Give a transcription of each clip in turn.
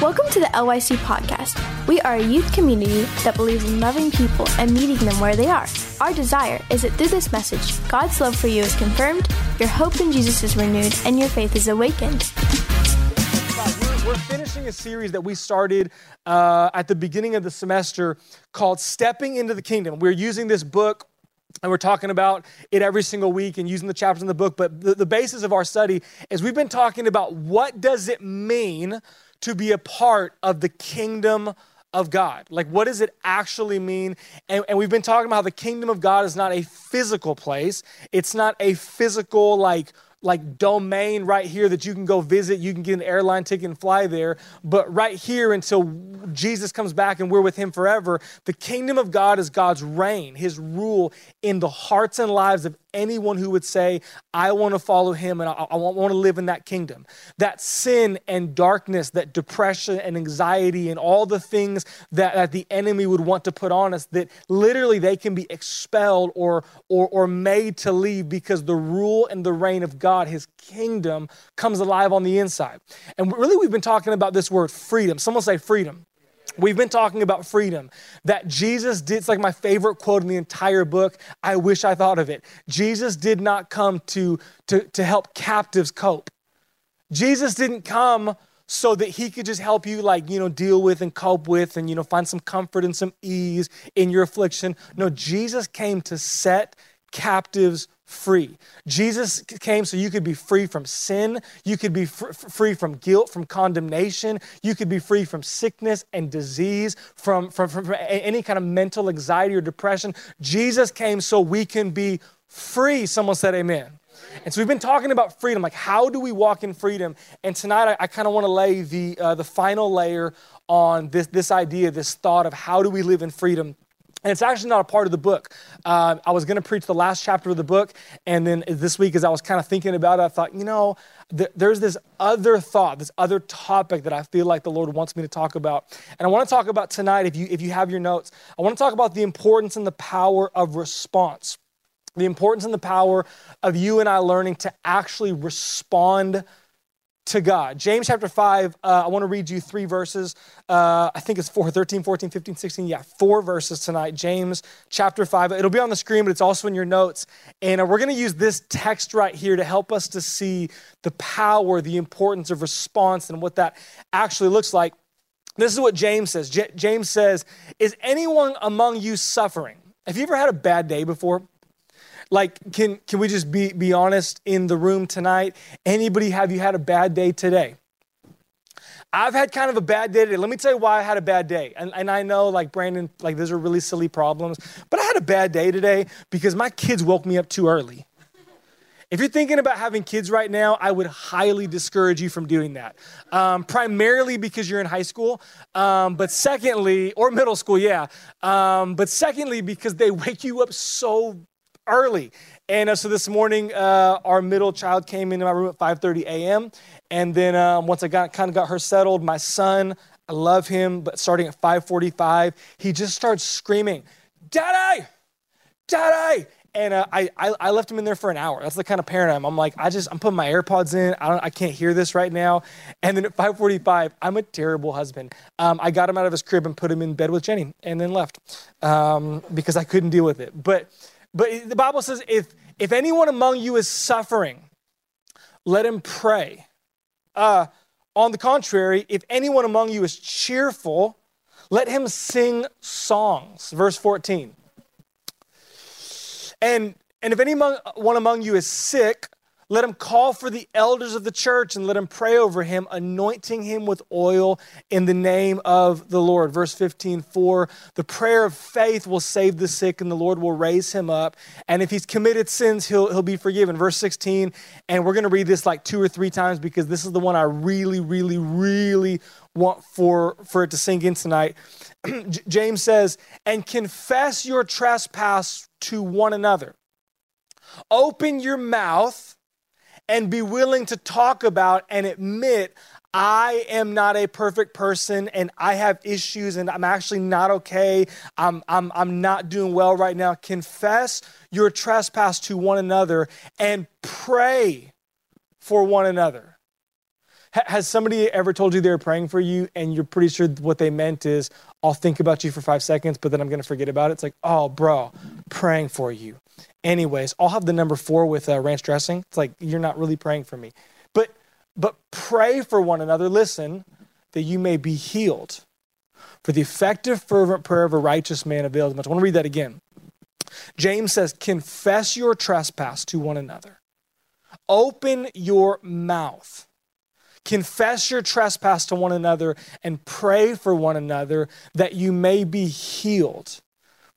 Welcome to the LYC podcast. We are a youth community that believes in loving people and meeting them where they are. Our desire is that through this message, God's love for you is confirmed, your hope in Jesus is renewed, and your faith is awakened. We're finishing a series that we started uh, at the beginning of the semester called Stepping into the Kingdom. We're using this book and we're talking about it every single week and using the chapters in the book but the, the basis of our study is we've been talking about what does it mean to be a part of the kingdom of God. Like, what does it actually mean? And, and, we've been talking about how the kingdom of God is not a physical place, it's not a physical, like, like domain right here that you can go visit. You can get an airline ticket and fly there. But right here until Jesus comes back and we're with him forever, the kingdom of God is God's reign, his rule in the hearts and lives of anyone who would say, I want to follow him and I, I want to live in that kingdom. That sin and darkness, that depression and anxiety and all the things that, that the enemy would want to put on us, that literally they can be expelled or, or, or made to leave because the rule and the reign of God, his kingdom, comes alive on the inside. And really, we've been talking about this word freedom. Someone say freedom. We've been talking about freedom, that Jesus did, it's like my favorite quote in the entire book. I wish I thought of it. Jesus did not come to, to, to help captives cope. Jesus didn't come so that he could just help you like you know deal with and cope with and you know find some comfort and some ease in your affliction no jesus came to set captives free. Jesus came so you could be free from sin, you could be fr- free from guilt, from condemnation, you could be free from sickness and disease, from, from, from, any kind of mental anxiety or depression. Jesus came so we can be free. Someone said amen. And so we've been talking about freedom, like how do we walk in freedom? And tonight I, I kind of want to lay the, uh, the final layer on this, this idea, this thought of how do we live in freedom and it's actually not a part of the book. Uh, I was going to preach the last chapter of the book, and then this week, as I was kind of thinking about it, I thought, you know, th- there's this other thought, this other topic that I feel like the Lord wants me to talk about. And I want to talk about tonight, if you, if you have your notes, I want to talk about the importance and the power of response. The importance and the power of you and I learning to actually respond to God. James chapter 5, uh, I want to read you three verses. Uh, I think it's 4, 13, 14, 15, 16. Yeah, four verses tonight. James chapter 5. It'll be on the screen, but it's also in your notes. And uh, we're going to use this text right here to help us to see the power, the importance of response, and what that actually looks like. This is what James says. J- James says, Is anyone among you suffering? Have you ever had a bad day before? Like, can, can we just be, be honest in the room tonight? Anybody, have you had a bad day today? I've had kind of a bad day today. Let me tell you why I had a bad day. And, and I know, like, Brandon, like, those are really silly problems, but I had a bad day today because my kids woke me up too early. If you're thinking about having kids right now, I would highly discourage you from doing that. Um, primarily because you're in high school, um, but secondly, or middle school, yeah. Um, but secondly, because they wake you up so early. And uh, so this morning, uh, our middle child came into my room at 5:30 a.m. And then um, once I got kind of got her settled, my son, I love him, but starting at 5:45, he just starts screaming, "Daddy, Daddy!" And uh, I, I, I left him in there for an hour. That's the kind of parent I'm. I'm like, I just I'm putting my AirPods in. I don't I can't hear this right now. And then at 5:45, I'm a terrible husband. Um, I got him out of his crib and put him in bed with Jenny, and then left um, because I couldn't deal with it. But but the Bible says if, if anyone among you is suffering, let him pray. Uh, on the contrary, if anyone among you is cheerful, let him sing songs. Verse 14. And, and if anyone among you is sick, let him call for the elders of the church and let him pray over him, anointing him with oil in the name of the Lord. Verse 15, for the prayer of faith will save the sick and the Lord will raise him up. And if he's committed sins, he'll, he'll be forgiven. Verse 16, and we're going to read this like two or three times because this is the one I really, really, really want for, for it to sink in tonight. James says, and confess your trespass to one another. Open your mouth and be willing to talk about and admit I am not a perfect person and I have issues and I'm actually not okay. I'm, I'm, I'm not doing well right now. Confess your trespass to one another and pray for one another. Has somebody ever told you they were praying for you and you're pretty sure what they meant is, I'll think about you for five seconds, but then I'm going to forget about it? It's like, oh, bro, praying for you. Anyways, I'll have the number four with uh, ranch dressing. It's like, you're not really praying for me. But, but pray for one another. Listen, that you may be healed. For the effective, fervent prayer of a righteous man avails much. I want to read that again. James says, confess your trespass to one another. Open your mouth Confess your trespass to one another and pray for one another that you may be healed.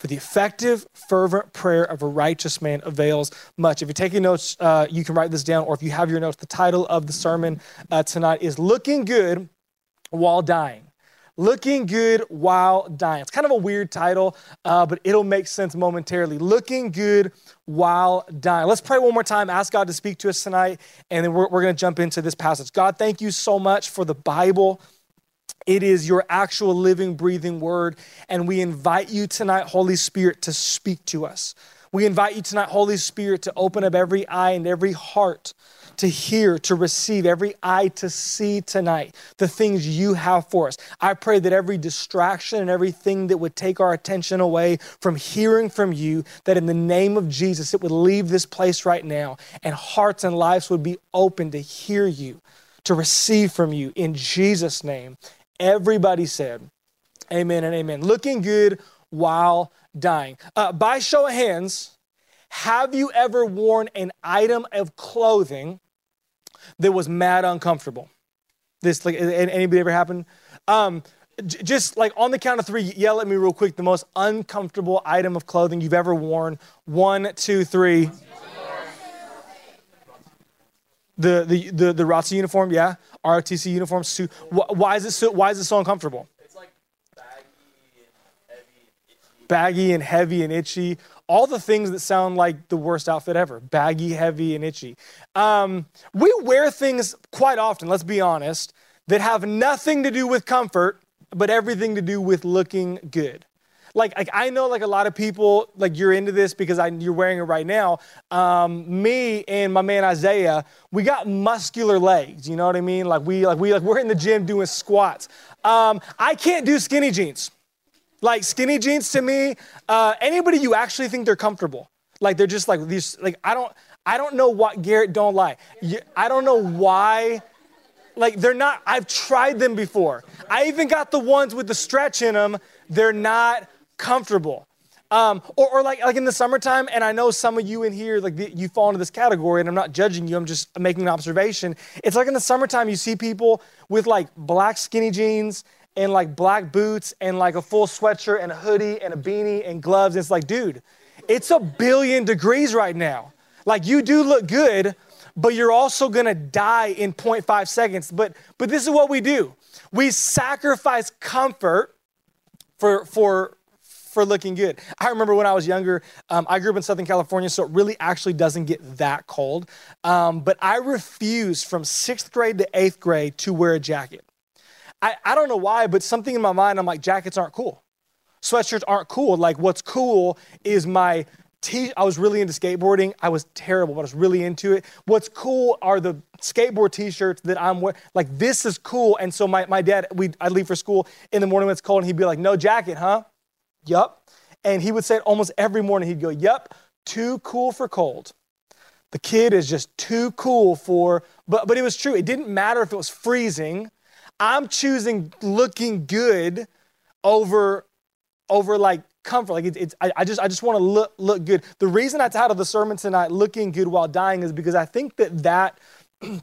For the effective, fervent prayer of a righteous man avails much. If you're taking notes, uh, you can write this down, or if you have your notes, the title of the sermon uh, tonight is Looking Good While Dying. Looking Good While Dying. It's kind of a weird title, uh, but it'll make sense momentarily. Looking Good While Dying. Let's pray one more time. Ask God to speak to us tonight, and then we're, we're going to jump into this passage. God, thank you so much for the Bible. It is your actual living, breathing word, and we invite you tonight, Holy Spirit, to speak to us. We invite you tonight, Holy Spirit, to open up every eye and every heart to hear, to receive, every eye to see tonight the things you have for us. I pray that every distraction and everything that would take our attention away from hearing from you, that in the name of Jesus, it would leave this place right now and hearts and lives would be open to hear you, to receive from you in Jesus' name. Everybody said, Amen and amen. Looking good while dying. Uh, by show of hands, have you ever worn an item of clothing that was mad uncomfortable? This like anybody ever happened? Um, j- just like on the count of three, yell at me real quick. The most uncomfortable item of clothing you've ever worn. One, two, three. The the the, the ROTC uniform, yeah, ROTC uniform. Why is it so? Why is it so uncomfortable? It's like baggy and heavy, itchy. Baggy and heavy and itchy all the things that sound like the worst outfit ever baggy, heavy, and itchy. Um, we wear things quite often, let's be honest, that have nothing to do with comfort, but everything to do with looking good. Like, like I know like a lot of people like you're into this because I, you're wearing it right now. Um, me and my man Isaiah, we got muscular legs. You know what I mean? Like we like we like we're in the gym doing squats. Um, I can't do skinny jeans. Like skinny jeans to me, uh, anybody you actually think they're comfortable. Like they're just like these, like I don't, I don't know what, Garrett, don't lie. I don't know why, like they're not, I've tried them before. I even got the ones with the stretch in them. They're not comfortable. Um, or, or, like like in the summertime, and I know some of you in here like the, you fall into this category, and I'm not judging you. I'm just making an observation. It's like in the summertime, you see people with like black skinny jeans and like black boots and like a full sweatshirt and a hoodie and a beanie and gloves. It's like, dude, it's a billion degrees right now. Like you do look good, but you're also gonna die in 0.5 seconds. But but this is what we do. We sacrifice comfort for for for looking good. I remember when I was younger, um, I grew up in Southern California, so it really actually doesn't get that cold. Um, but I refused from sixth grade to eighth grade to wear a jacket. I, I don't know why, but something in my mind, I'm like, jackets aren't cool. Sweatshirts aren't cool. Like, what's cool is my T- I was really into skateboarding. I was terrible, but I was really into it. What's cool are the skateboard t-shirts that I'm wearing. Like, this is cool. And so my, my dad, we I'd leave for school in the morning when it's cold, and he'd be like, no jacket, huh? Yup. And he would say it almost every morning. He'd go, yup, too cool for cold. The kid is just too cool for, but, but it was true. It didn't matter if it was freezing I'm choosing looking good over over like comfort. Like it's, I, I, just I just want to look look good. The reason I titled the sermon tonight "Looking Good While Dying" is because I think that that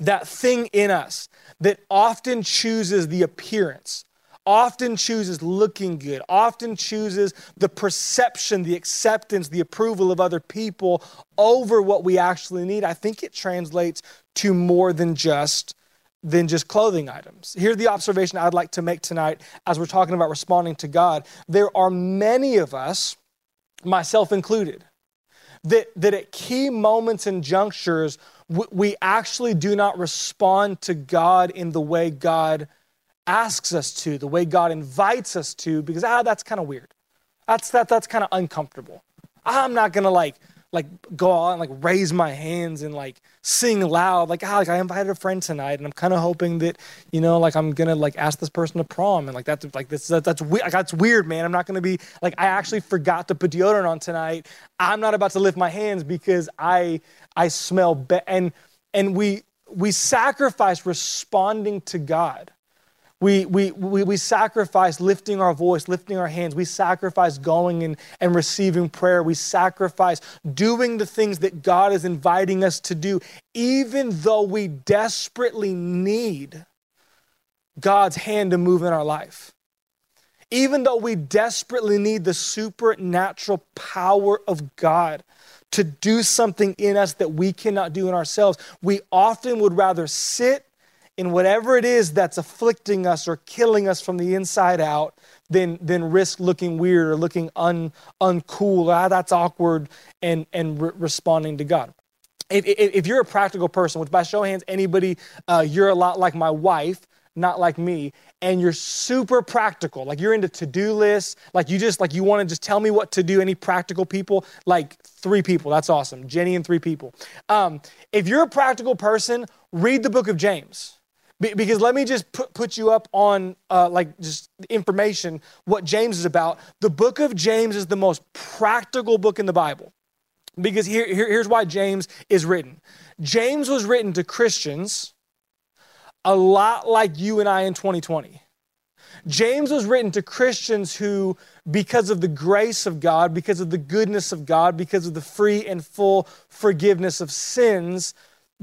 that thing in us that often chooses the appearance, often chooses looking good, often chooses the perception, the acceptance, the approval of other people over what we actually need. I think it translates to more than just than just clothing items. Here's the observation I'd like to make tonight as we're talking about responding to God. There are many of us, myself included, that, that at key moments and junctures we, we actually do not respond to God in the way God asks us to, the way God invites us to, because ah, that's kind of weird. That's that that's kind of uncomfortable. I'm not gonna like like go out and like raise my hands and like sing loud like ah like I invited a friend tonight and I'm kind of hoping that you know like I'm gonna like ask this person to prom and like that's like this that, that's weird like, that's weird man I'm not gonna be like I actually forgot to put deodorant on tonight I'm not about to lift my hands because I I smell bad and and we we sacrifice responding to God we, we, we, we sacrifice lifting our voice, lifting our hands. We sacrifice going and, and receiving prayer. We sacrifice doing the things that God is inviting us to do, even though we desperately need God's hand to move in our life. Even though we desperately need the supernatural power of God to do something in us that we cannot do in ourselves, we often would rather sit in whatever it is that's afflicting us or killing us from the inside out than, than risk looking weird or looking un, uncool. Ah, that's awkward and, and re- responding to God. If, if, if, you're a practical person, which by show of hands, anybody, uh, you're a lot like my wife, not like me, and you're super practical. Like you're into to-do lists. Like you just like you want to just tell me what to do. Any practical people? Like three people. That's awesome. Jenny and three people. Um, if you're a practical person, read the book of James. Because let me just put, put you up on uh, like just information what James is about. The book of James is the most practical book in the Bible. Because here, here, here's why James is written. James was written to Christians a lot like you and I in 2020. James was written to Christians who, because of the grace of God, because of the goodness of God, because of the free and full forgiveness of sins,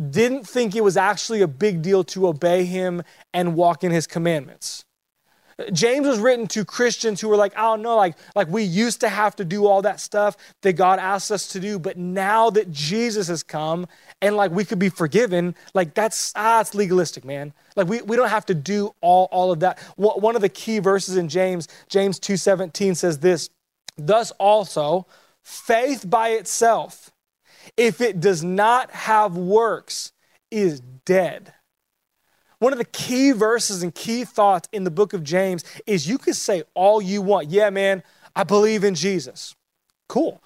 didn't think it was actually a big deal to obey him and walk in his commandments. James was written to Christians who were like, oh no, like, like we used to have to do all that stuff that God asked us to do, but now that Jesus has come and like we could be forgiven, like that's ah, it's legalistic, man. Like we, we don't have to do all, all of that. One of the key verses in James, James 2:17 says this, thus also faith by itself if it does not have works, is dead. One of the key verses and key thoughts in the book of James is you can say all you want. Yeah, man, I believe in Jesus. Cool.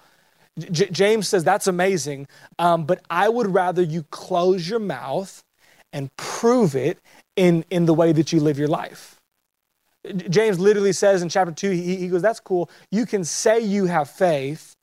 J- James says that's amazing, um, but I would rather you close your mouth and prove it in, in the way that you live your life. James literally says in chapter 2, he, he goes, That's cool. You can say you have faith,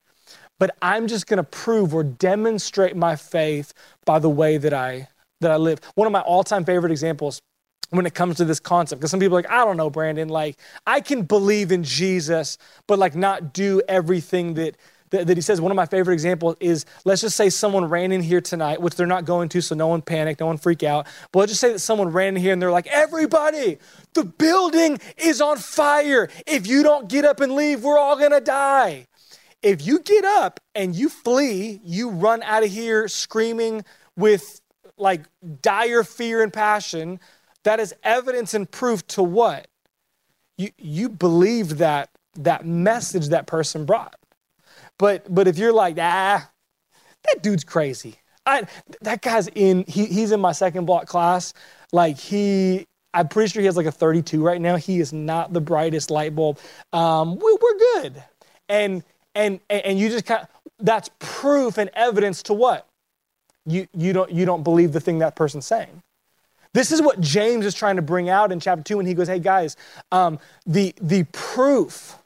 but I'm just going to prove or demonstrate my faith by the way that I that I live. One of my all-time favorite examples when it comes to this concept because some people are like i don't know brandon like i can believe in jesus but like not do everything that, that that, he says. One of my favorite examples is let's just say someone ran in here tonight which they're not going to so no one panic no one freak out. But let's just say that someone ran in here and they're like everybody the building is on fire. If you don't get up and leave we're all gonna die if you get up and you flee, you run out of here screaming with like dire fear and passion, that is evidence and proof to what? You, you believe that that message that person brought. But but if you're like, ah, that dude's crazy. I, that guy's in, he, he's in my second block class. Like he, I'm pretty sure he has like a 32 right now. He is not the brightest light bulb. Um, we, we're good. And and and you just kind of, that's proof and evidence to what you you don't you don't believe the thing that person's saying this is what james is trying to bring out in chapter 2 when he goes hey guys um, the the proof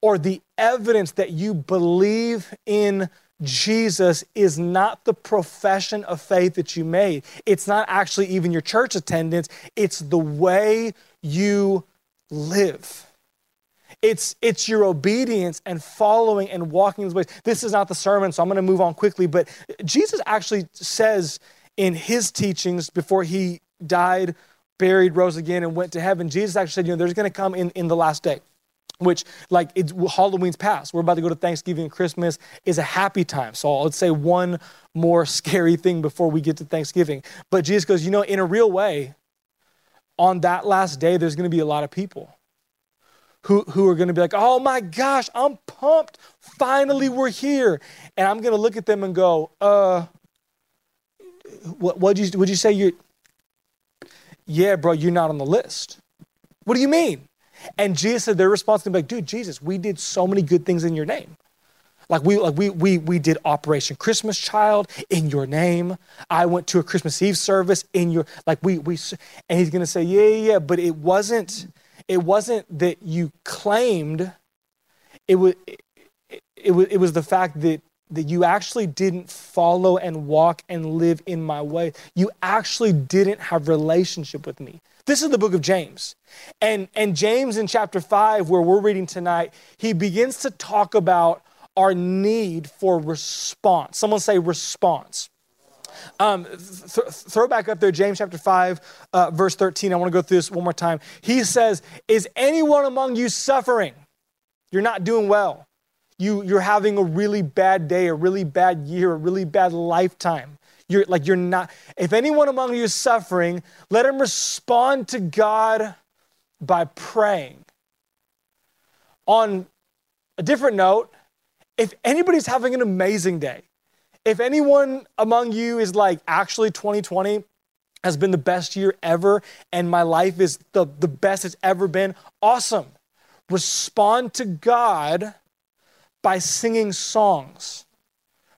or the evidence that you believe in Jesus is not the profession of faith that you made. It's not actually even your church attendance, it's the way you live. It's, it's your obedience and following and walking these ways. This is not the sermon, so I'm going to move on quickly. But Jesus actually says in his teachings before he died, buried, rose again, and went to heaven, Jesus actually said, you know, there's going to come in, in the last day which like it's halloween's past we're about to go to thanksgiving and christmas is a happy time so let's say one more scary thing before we get to thanksgiving but jesus goes you know in a real way on that last day there's going to be a lot of people who, who are going to be like, oh my gosh, I'm pumped. Finally, we're here. And I'm going to look at them and go, uh, what would you would you say you're yeah, bro, you're not on the list. What do you mean? And Jesus said their response to be like, dude, Jesus, we did so many good things in your name. Like we like we we we did Operation Christmas Child in your name. I went to a Christmas Eve service in your like we we and he's gonna say, yeah, yeah, yeah, but it wasn't it wasn't that you claimed it was it, it, it was the fact that that you actually didn't follow and walk and live in my way. You actually didn't have relationship with me. This is the book of James. And, and James in chapter 5, where we're reading tonight, he begins to talk about our need for response. Someone say response. Um, th- throw back up there, James chapter 5, uh, verse 13. I want to go through this one more time. He says, Is anyone among you suffering? You're not doing well. You, you're having a really bad day, a really bad year, a really bad lifetime. You're like, you're not. If anyone among you is suffering, let him respond to God by praying. On a different note, if anybody's having an amazing day, if anyone among you is like, actually, 2020 has been the best year ever and my life is the, the best it's ever been, awesome. Respond to God by singing songs.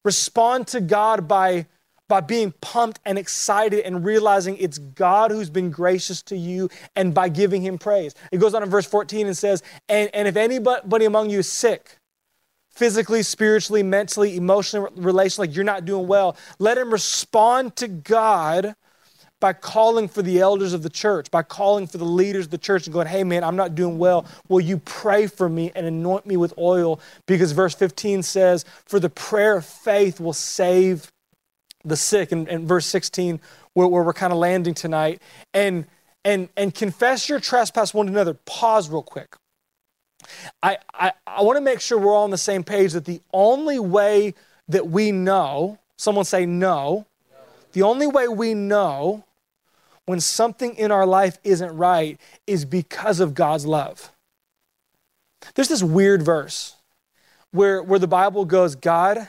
Respond to God by, by being pumped and excited and realizing it's God who's been gracious to you and by giving him praise. It goes on in verse 14 and says, And, and if anybody among you is sick, physically, spiritually, mentally, emotionally, relationally, like you're not doing well, let him respond to God by calling for the elders of the church, by calling for the leaders of the church and going, hey man, I'm not doing well. Will you pray for me and anoint me with oil? Because verse 15 says, for the prayer of faith will save the sick. And, and verse 16, where, where we're kind of landing tonight. And, and, and confess your trespass one to another. Pause real quick. I, I, I want to make sure we're all on the same page that the only way that we know, someone say no, the only way we know when something in our life isn't right is because of God's love. There's this weird verse where, where the Bible goes, God,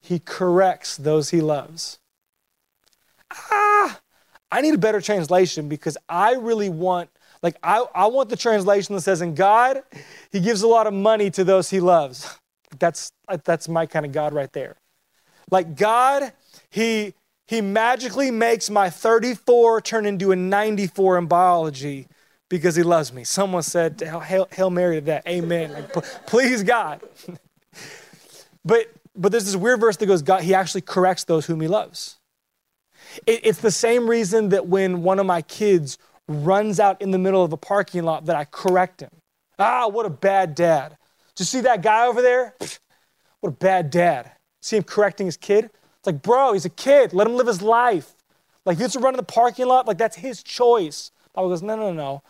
He corrects those He loves. Ah, I need a better translation because I really want, like, I, I want the translation that says, and God, He gives a lot of money to those He loves. That's, that's my kind of God right there. Like, God, He, he magically makes my 34 turn into a 94 in biology because he loves me. Someone said, Hail, Hail Mary to that. Amen. Like, please, God. but, but there's this weird verse that goes, God, he actually corrects those whom he loves. It, it's the same reason that when one of my kids runs out in the middle of a parking lot that I correct him. Ah, what a bad dad. Did you see that guy over there? What a bad dad. See him correcting his kid? It's like, bro, he's a kid. Let him live his life. Like, he wants to run in the parking lot. Like, that's his choice. Bible goes, no, no, no.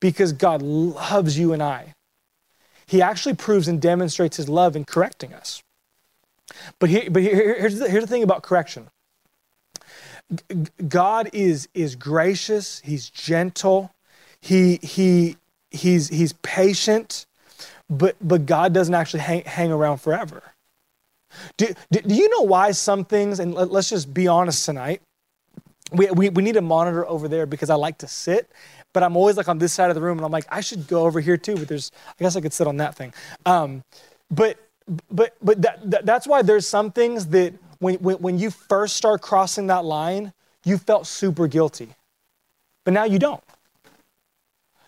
Because God loves you and I. He actually proves and demonstrates his love in correcting us. But, here, but here, here's, the, here's the thing about correction God is, is gracious, he's gentle, he, he, he's, he's patient, but, but God doesn't actually hang, hang around forever. Do, do, do you know why some things, and let, us just be honest tonight, we, we, we need a monitor over there because I like to sit, but I'm always like on this side of the room and I'm like, I should go over here too, but there's, I guess I could sit on that thing. Um, but but, but that, that, that's why there's some things that when, when, when you first start crossing that line, you felt super guilty. But now you don't.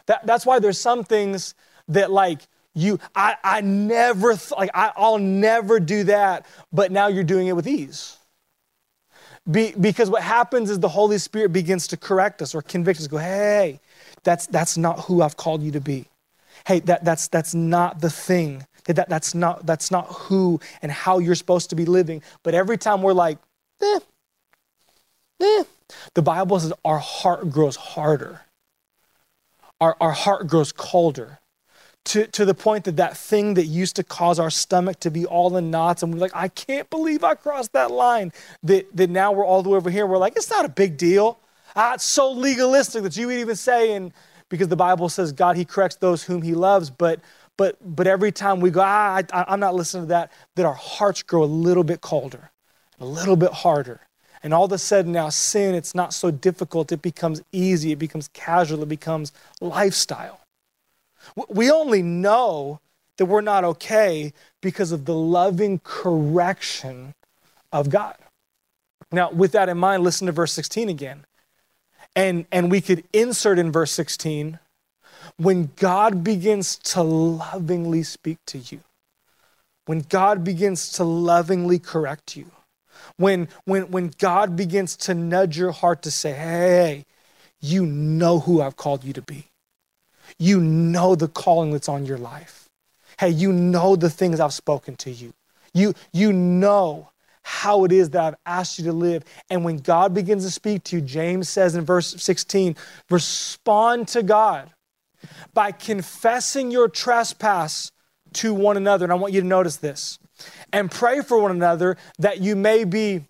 That, that's why there's some things that like you i, I never th- like I, i'll never do that but now you're doing it with ease Be, because what happens is the holy spirit begins to correct us or convict us go hey that's that's not who i've called you to be hey that, that's that's not the thing that, that's not that's not who and how you're supposed to be living. But every time we're like eh, eh, the bible says our heart grows harder. Our, our heart grows colder to, to the point that that thing that used to cause our stomach to be all in knots and we're like i can't believe i crossed that line. That, that now we're all the way over here we're like it's not a big deal. Ah, it's so legalistic that you would even say and because the bible says god he corrects those whom he loves but but but every time we go ah, I, i'm not listening to that that our hearts grow a little bit colder a little bit harder And all of a sudden now sin, it's not so difficult. It becomes easy. It becomes casual. It becomes lifestyle. We only know that we're not okay because of the loving correction of God. Now, with that in mind, listen to verse 16 again. And, and we could insert in verse 16 when God begins to lovingly speak to you, when God begins to lovingly correct you, when, when, when God begins to nudge your heart to say, hey, you know who I've called you to be. You know the calling that's on your life. Hey, you know the things I've spoken to you. You, you know how it is that I've asked you to live. And when God begins to speak to you, James says in verse 16, respond to God by confessing your trespass to one another. And I want you to notice this and pray for one another that you may be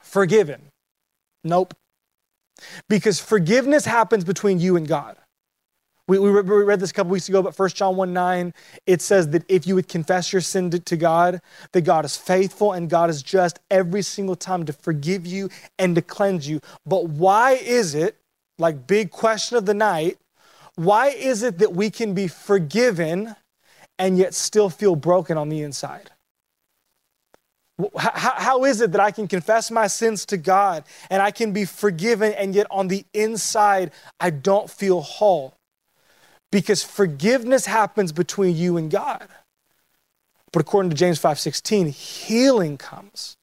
forgiven. Nope. Because forgiveness happens between you and God. We, we read this a couple weeks ago, but 1 John 1 9, it says that if you would confess your sin to God, that God is faithful and God is just every single time to forgive you and to cleanse you. But why is it, like big question of the night, why is it that we can be forgiven and yet still feel broken on the inside? How, how is it that I can confess my sins to God and I can be forgiven and yet on the inside I don't feel whole? Because forgiveness happens between you and God. But according to James 5:16, healing comes.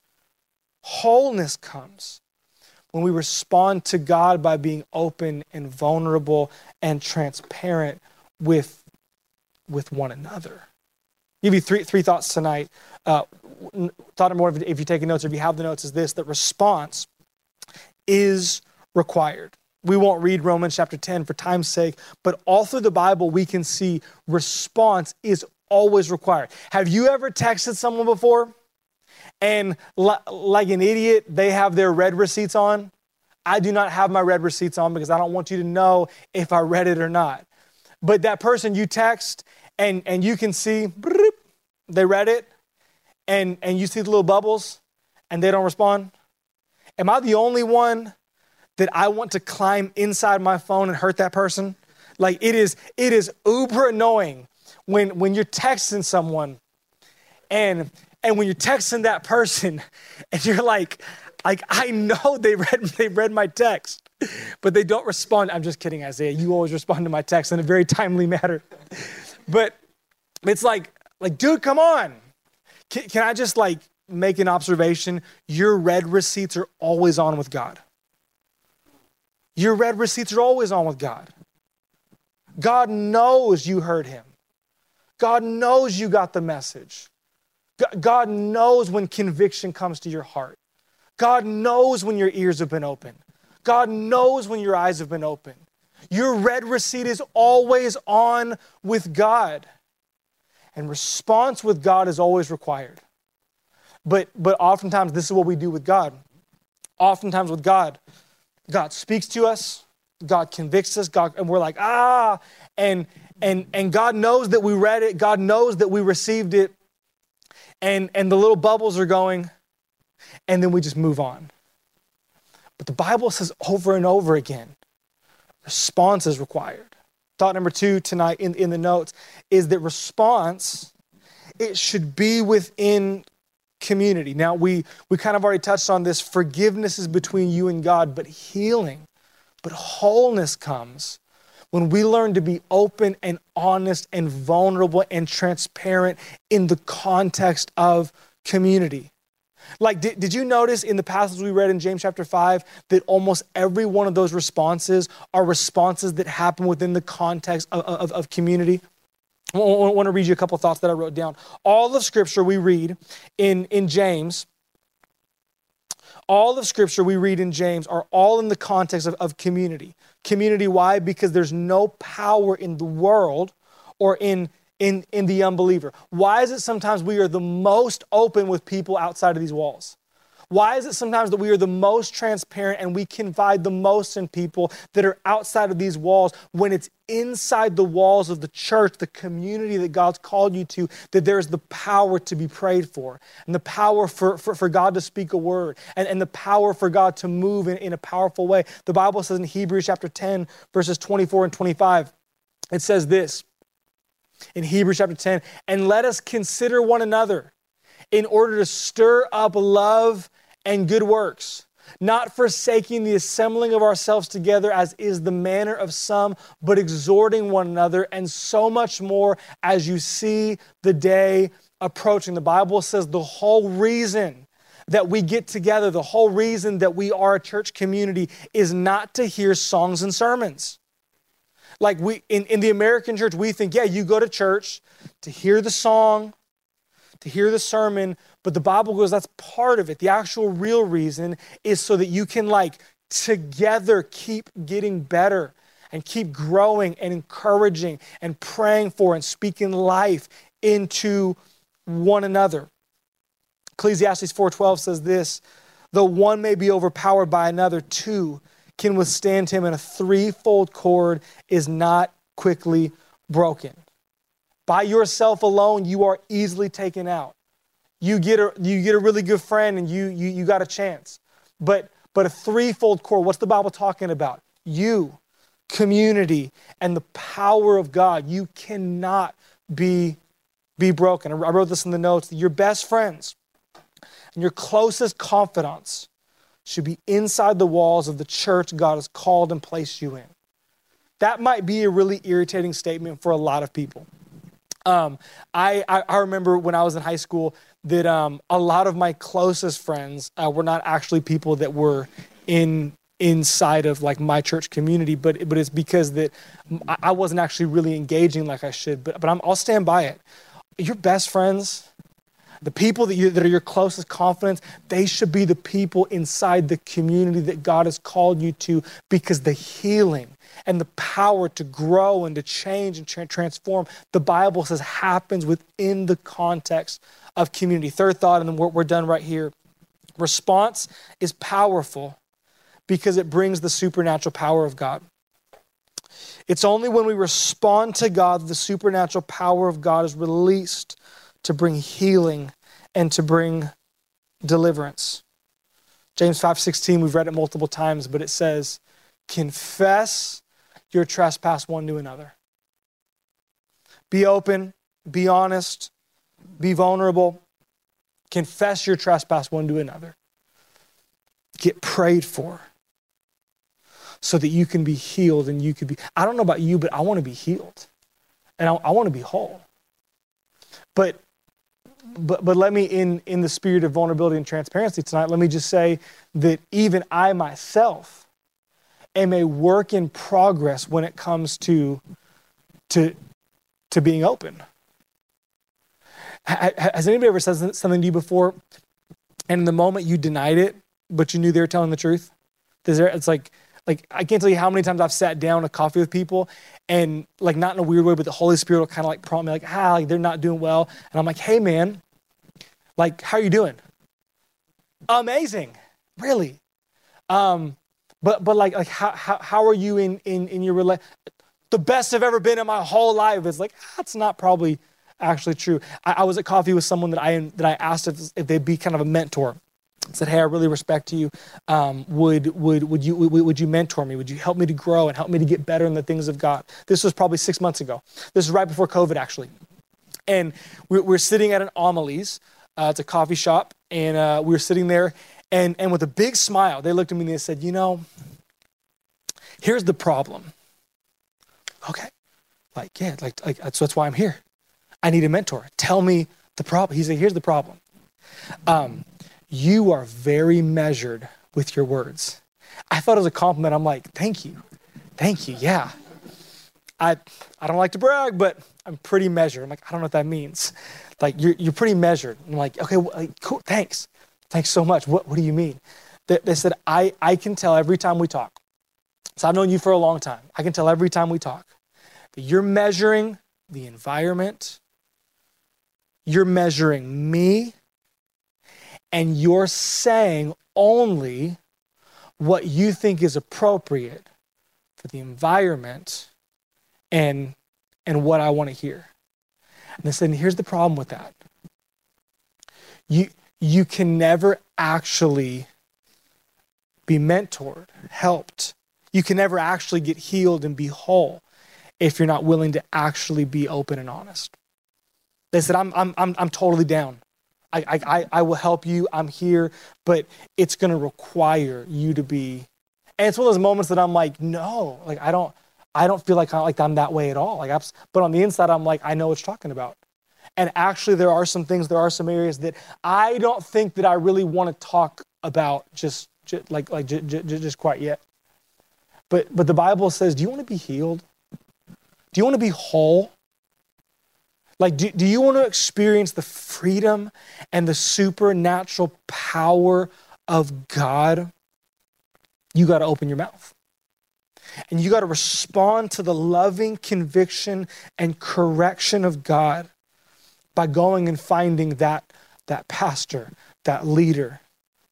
Wholeness comes when we respond to God by being open and vulnerable and transparent with, with one another. I'll give you three, three thoughts tonight. Uh, thought one, if you're taking notes or if you have the notes, is this that response is required. We won't read Romans chapter 10 for time's sake, but all through the Bible, we can see response is always required. Have you ever texted someone before and, like an idiot, they have their read receipts on? I do not have my read receipts on because I don't want you to know if I read it or not. But that person you text and, and you can see they read it and, and you see the little bubbles and they don't respond. Am I the only one that I want to climb inside my phone and hurt that person. Like it is, it is uber annoying when when you're texting someone and and when you're texting that person and you're like, like I know they read they read my text, but they don't respond. I'm just kidding, Isaiah. You always respond to my text in a very timely manner. But it's like, like, dude, come on. Can, can I just like make an observation? Your read receipts are always on with God. Your read receipts are always on with God. God knows you heard him. God knows you got the message. God knows when conviction comes to your heart. God knows when your ears have been open. God knows when your eyes have been open. Your read receipt is always on with God. And response with God is always required. But, but oftentimes, this is what we do with God. Oftentimes, with God, God speaks to us, God convicts us, God, and we're like, ah, and and and God knows that we read it, God knows that we received it, and and the little bubbles are going, and then we just move on. But the Bible says over and over again, response is required. Thought number two tonight in, in the notes is that response, it should be within community. Now, we, we kind of already touched on this. Forgiveness is between you and God, but healing, but wholeness comes when we learn to be open and honest and vulnerable and transparent in the context of community. Like, did, did you notice in the passage we read in James chapter 5 that almost every one of those responses are responses that happen within the context of, of, of community? I want to read you a couple thoughts that I wrote down. All of Scripture we read in, in James, all of Scripture we read in James are all in the context of, of community. Community, why? Because there's no power in the world or in, in, in the unbeliever. Why is it sometimes we are the most open with people outside of these walls? Why is it sometimes that we are the most transparent and we confide the most in people that are outside of these walls when it's inside the walls of the church, the community that God's called you to, that there's the power to be prayed for and the power for, for, for God to speak a word and, and the power for God to move in, in a powerful way? The Bible says in Hebrews chapter 10, verses 24 and 25, it says this in Hebrews chapter 10, and let us consider one another in order to stir up love and good works, not forsaking the assembling of ourselves together as is the manner of some, but exhorting one another, and so much more as you see the day approaching. The Bible says the whole reason that we get together, the whole reason that we are a church community is not to hear songs and sermons. Like we in, in the American church, we think, yeah, you go to church to hear the song, to hear the sermon, but the Bible goes, that's part of it. The actual real reason is so that you can, like, together keep getting better and keep growing and encouraging and praying for and speaking life into one another. Ecclesiastes 4:12 says this, though one may be overpowered by another, two can withstand him and a threefold cord is not quickly broken. By yourself alone you are easily taken out you get a you get a really good friend and you you you got a chance. But but a threefold core, what's the Bible talking about? You, community, and the power of God. You cannot be be broken. I wrote this in the notes. Your best friends and your closest confidants should be inside the walls of the church God has called and placed you in. That might be a really irritating statement for a lot of people. Um, I, I, I remember when I was in high school, that um, a lot of my closest friends uh, were not actually people that were in inside of like my church community, but but it's because that I wasn't actually really engaging like I should. But but I'm, I'll stand by it. Your best friends, the people that you that are your closest confidence, they should be the people inside the community that God has called you to, because the healing and the power to grow and to change and tra- transform, the Bible says happens within the context of community. Third thought, and then we're, we're done right here. Response is powerful because it brings the supernatural power of God. It's only when we respond to God that the supernatural power of God is released to bring healing and to bring deliverance. James 5:16 we've read it multiple times but it says confess your trespass one to another. Be open, be honest, be vulnerable, confess your trespass one to another, get prayed for so that you can be healed and you could be. I don't know about you, but I want to be healed and I, I want to be whole. But but, but let me, in, in the spirit of vulnerability and transparency tonight, let me just say that even I myself am a work in progress when it comes to, to, to being open. Has anybody ever said something to you before, and in the moment you denied it, but you knew they were telling the truth? There, it's like, like I can't tell you how many times I've sat down a coffee with people, and like not in a weird way, but the Holy Spirit will kind of like prompt me, like, ah, like they're not doing well, and I'm like, hey man, like how are you doing? Amazing, really. Um, but but like like how how, how are you in in in your relationship? The best I've ever been in my whole life. is like that's not probably actually true. I, I was at coffee with someone that I that I asked if, if they'd be kind of a mentor. I said, "Hey, I really respect you. Um, would would would you would, would you mentor me? Would you help me to grow and help me to get better in the things of God?" This was probably six months ago. This is right before COVID, actually. And we're, we're sitting at an Amelie's. Uh, it's a coffee shop, and uh, we were sitting there, and and with a big smile, they looked at me and they said, "You know, here's the problem." Okay, like yeah, like, like that's, that's why I'm here. I need a mentor. Tell me the problem. He said, Here's the problem. Um, you are very measured with your words. I thought it was a compliment. I'm like, Thank you. Thank you. Yeah. I, I don't like to brag, but I'm pretty measured. I'm like, I don't know what that means. Like, you're, you're pretty measured. I'm like, okay, well, like, cool, thanks. Thanks so much. What, what do you mean? They, they said, I, I can tell every time we talk. So I've known you for a long time. I can tell every time we talk that you're measuring the environment, you're measuring me and you're saying only what you think is appropriate for the environment and and what I want to hear. And they said, here's the problem with that. You you can never actually be mentored, helped. You can never actually get healed and be whole if you're not willing to actually be open and honest. They said, I'm, I'm, I'm, I'm totally down. I, I, I will help you. I'm here, but it's going to require you to be. And it's one of those moments that I'm like, no, like I don't, I don't feel like, I, like I'm that way at all. Like, I'm, but on the inside, I'm like, I know what you're talking about. And actually, there are some things, there are some areas that I don't think that I really want to talk about just, just like, like just, just quite yet. But, but the Bible says, do you want to be healed? Do you want to be whole? Like, do, do you want to experience the freedom and the supernatural power of God? You got to open your mouth. And you got to respond to the loving conviction and correction of God by going and finding that, that pastor, that leader,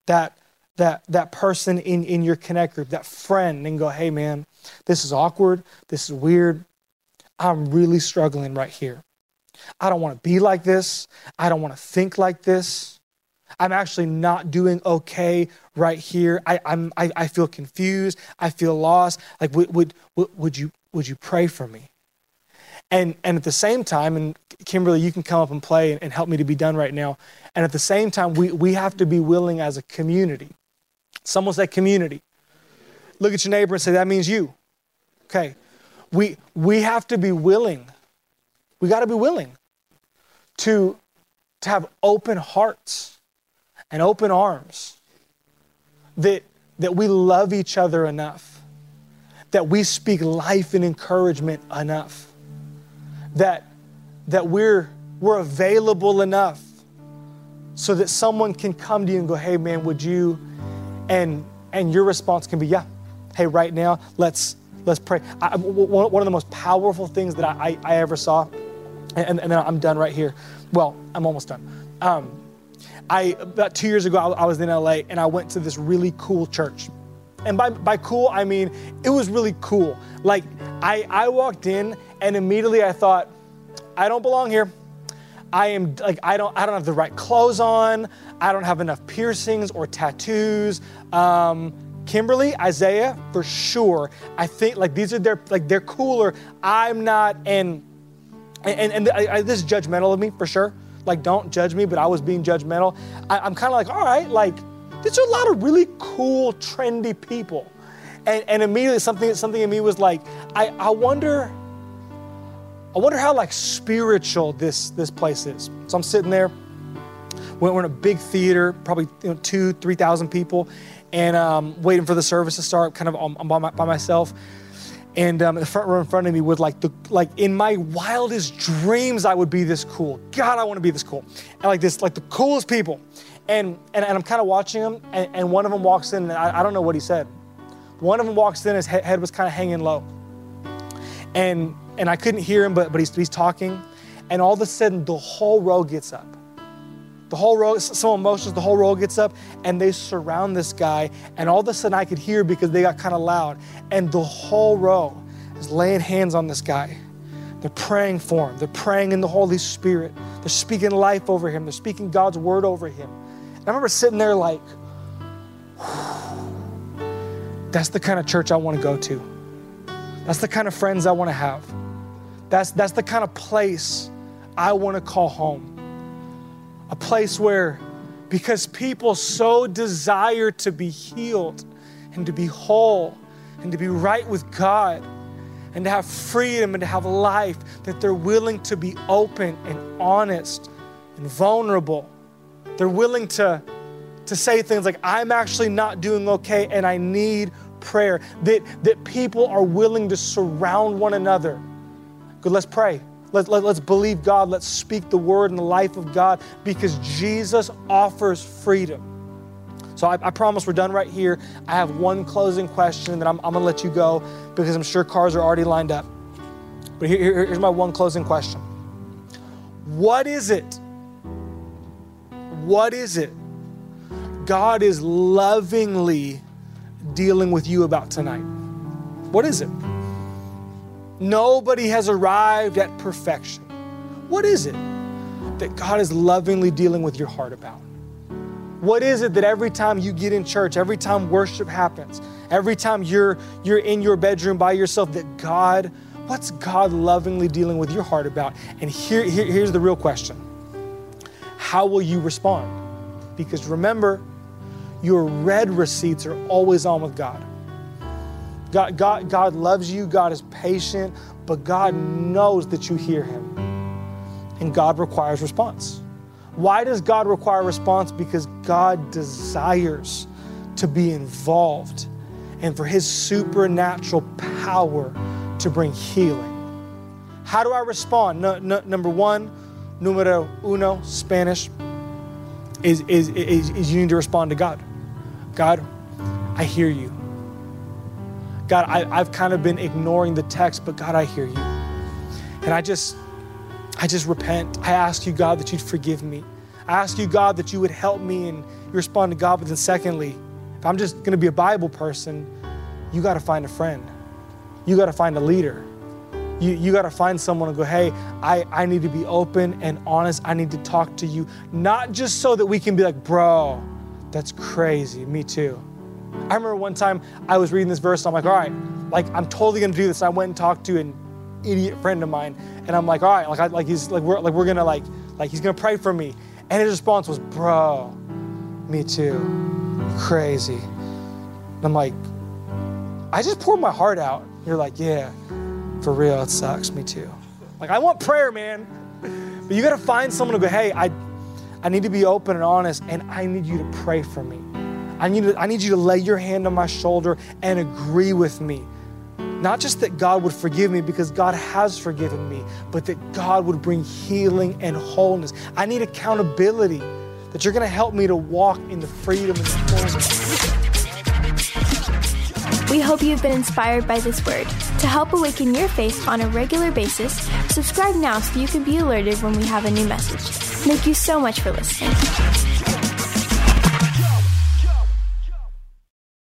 that, that, that person in, in your connect group, that friend, and go, hey man, this is awkward, this is weird. I'm really struggling right here. I don't want to be like this. I don't want to think like this. I'm actually not doing okay right here. I, I'm, I, I feel confused. I feel lost. Like, would, would, would, you, would you pray for me? And, and at the same time, and Kimberly, you can come up and play and, and help me to be done right now. And at the same time, we, we have to be willing as a community. Someone say community. Look at your neighbor and say, that means you. Okay. We, we have to be willing. We got to be willing to, to have open hearts and open arms. That, that we love each other enough. That we speak life and encouragement enough. That, that we're, we're available enough so that someone can come to you and go, hey man, would you? And, and your response can be, yeah, hey, right now, let's, let's pray. I, one of the most powerful things that I, I, I ever saw, and, and, then I'm done right here. Well, I'm almost done. Um, I, about two years ago, I, I was in LA and I went to this really cool church. And by, by cool, I mean, it was really cool. Like, I, I walked in and immediately I thought, I don't belong here. I am like I don't I don't have the right clothes on. I don't have enough piercings or tattoos. Um, Kimberly, Isaiah, for sure. I think like these are their like they're cooler. I'm not, and and and, I, I, this is judgmental of me for sure. Like don't judge me, but I was being judgmental. I, I'm kind of like, all right, like these are a lot of really cool, trendy people, and and immediately something something in me was like, I I wonder I wonder how like spiritual this this place is. So I'm sitting there. We're in a big theater, probably you know, two, three thousand people, and um, waiting for the service to start. Kind of I'm by, my, by myself, and um, the front row in front of me would like the like in my wildest dreams I would be this cool. God, I want to be this cool, and like this like the coolest people, and and, and I'm kind of watching them, and, and, one of them walks in, and I, I don't know what he said. One of them walks in, his head was kind of hanging low, and and I couldn't hear him, but, but he's, he's talking. And all of a sudden, the whole row gets up. The whole row, some emotions, the whole row gets up and they surround this guy. And all of a sudden, I could hear because they got kind of loud. And the whole row is laying hands on this guy. They're praying for him. They're praying in the Holy Spirit. They're speaking life over him. They're speaking God's word over him. And I remember sitting there like, that's the kind of church I want to go to. That's the kind of friends I want to have. That's, that's the kind of place I want to call home. A place where, because people so desire to be healed and to be whole and to be right with God and to have freedom and to have life, that they're willing to be open and honest and vulnerable. They're willing to, to say things like, I'm actually not doing okay and I need prayer. That, that people are willing to surround one another Good, let's pray. Let, let, let's believe God. Let's speak the word and the life of God because Jesus offers freedom. So I, I, promise we're done right here. I have one closing question then I'm, I'm going to let you go because I'm sure cars are already lined up. But here, here, here's my one closing question What is it? What is it God is lovingly dealing with you about tonight? What is it? Nobody has arrived at perfection. What is it that God is lovingly dealing with your heart about? What is it that every time you get in church, every time worship happens, every time you're you're in your bedroom by yourself that God, what's God lovingly dealing with your heart about? And here, here here's the real question. How will you respond? Because remember, your read receipts are always on with God. God, God, God loves you, God is patient, but God knows that you hear Him. And God requires response. Why does God require response? Because God desires to be involved and for His supernatural power to bring healing. How do I respond? No, no, number one, numero uno, Spanish, is, is, is, is you need to respond to God. God, I hear you. God, I, have kind of been ignoring the text, but God, I hear you. And I just, I just repent. I ask you, God, that you'd forgive me. I ask you, God, that you would help me and you respond to God. But then, secondly, if I'm just going to be a Bible person, you got to find a friend. You got to find a leader. You, you got to find someone and go, hey, I, I need to be open and honest. I need to talk to you, not just so that we can be like, bro, that's crazy. Me too. I remember one time I was reading this verse, and I'm like, all right, like I'm totally gonna do this. I went and talked to an idiot friend of mine, and I'm like, all right, like I, like he's like we're like we're gonna like like he's gonna pray for me, and his response was, bro, me too, crazy. And I'm like, I just poured my heart out. You're like, yeah, for real, it sucks. Me too. Like I want prayer, man, but you gotta find someone to go, hey, I I need to be open and honest, and I need you to pray for me. I need, I need you to lay your hand on my shoulder and agree with me. Not just that God would forgive me because God has forgiven me, but that God would bring healing and wholeness. I need accountability, that you're going to help me to walk in the freedom and wholeness. We hope you've been inspired by this word. To help awaken your faith on a regular basis, subscribe now so you can be alerted when we have a new message. Thank you so much for listening.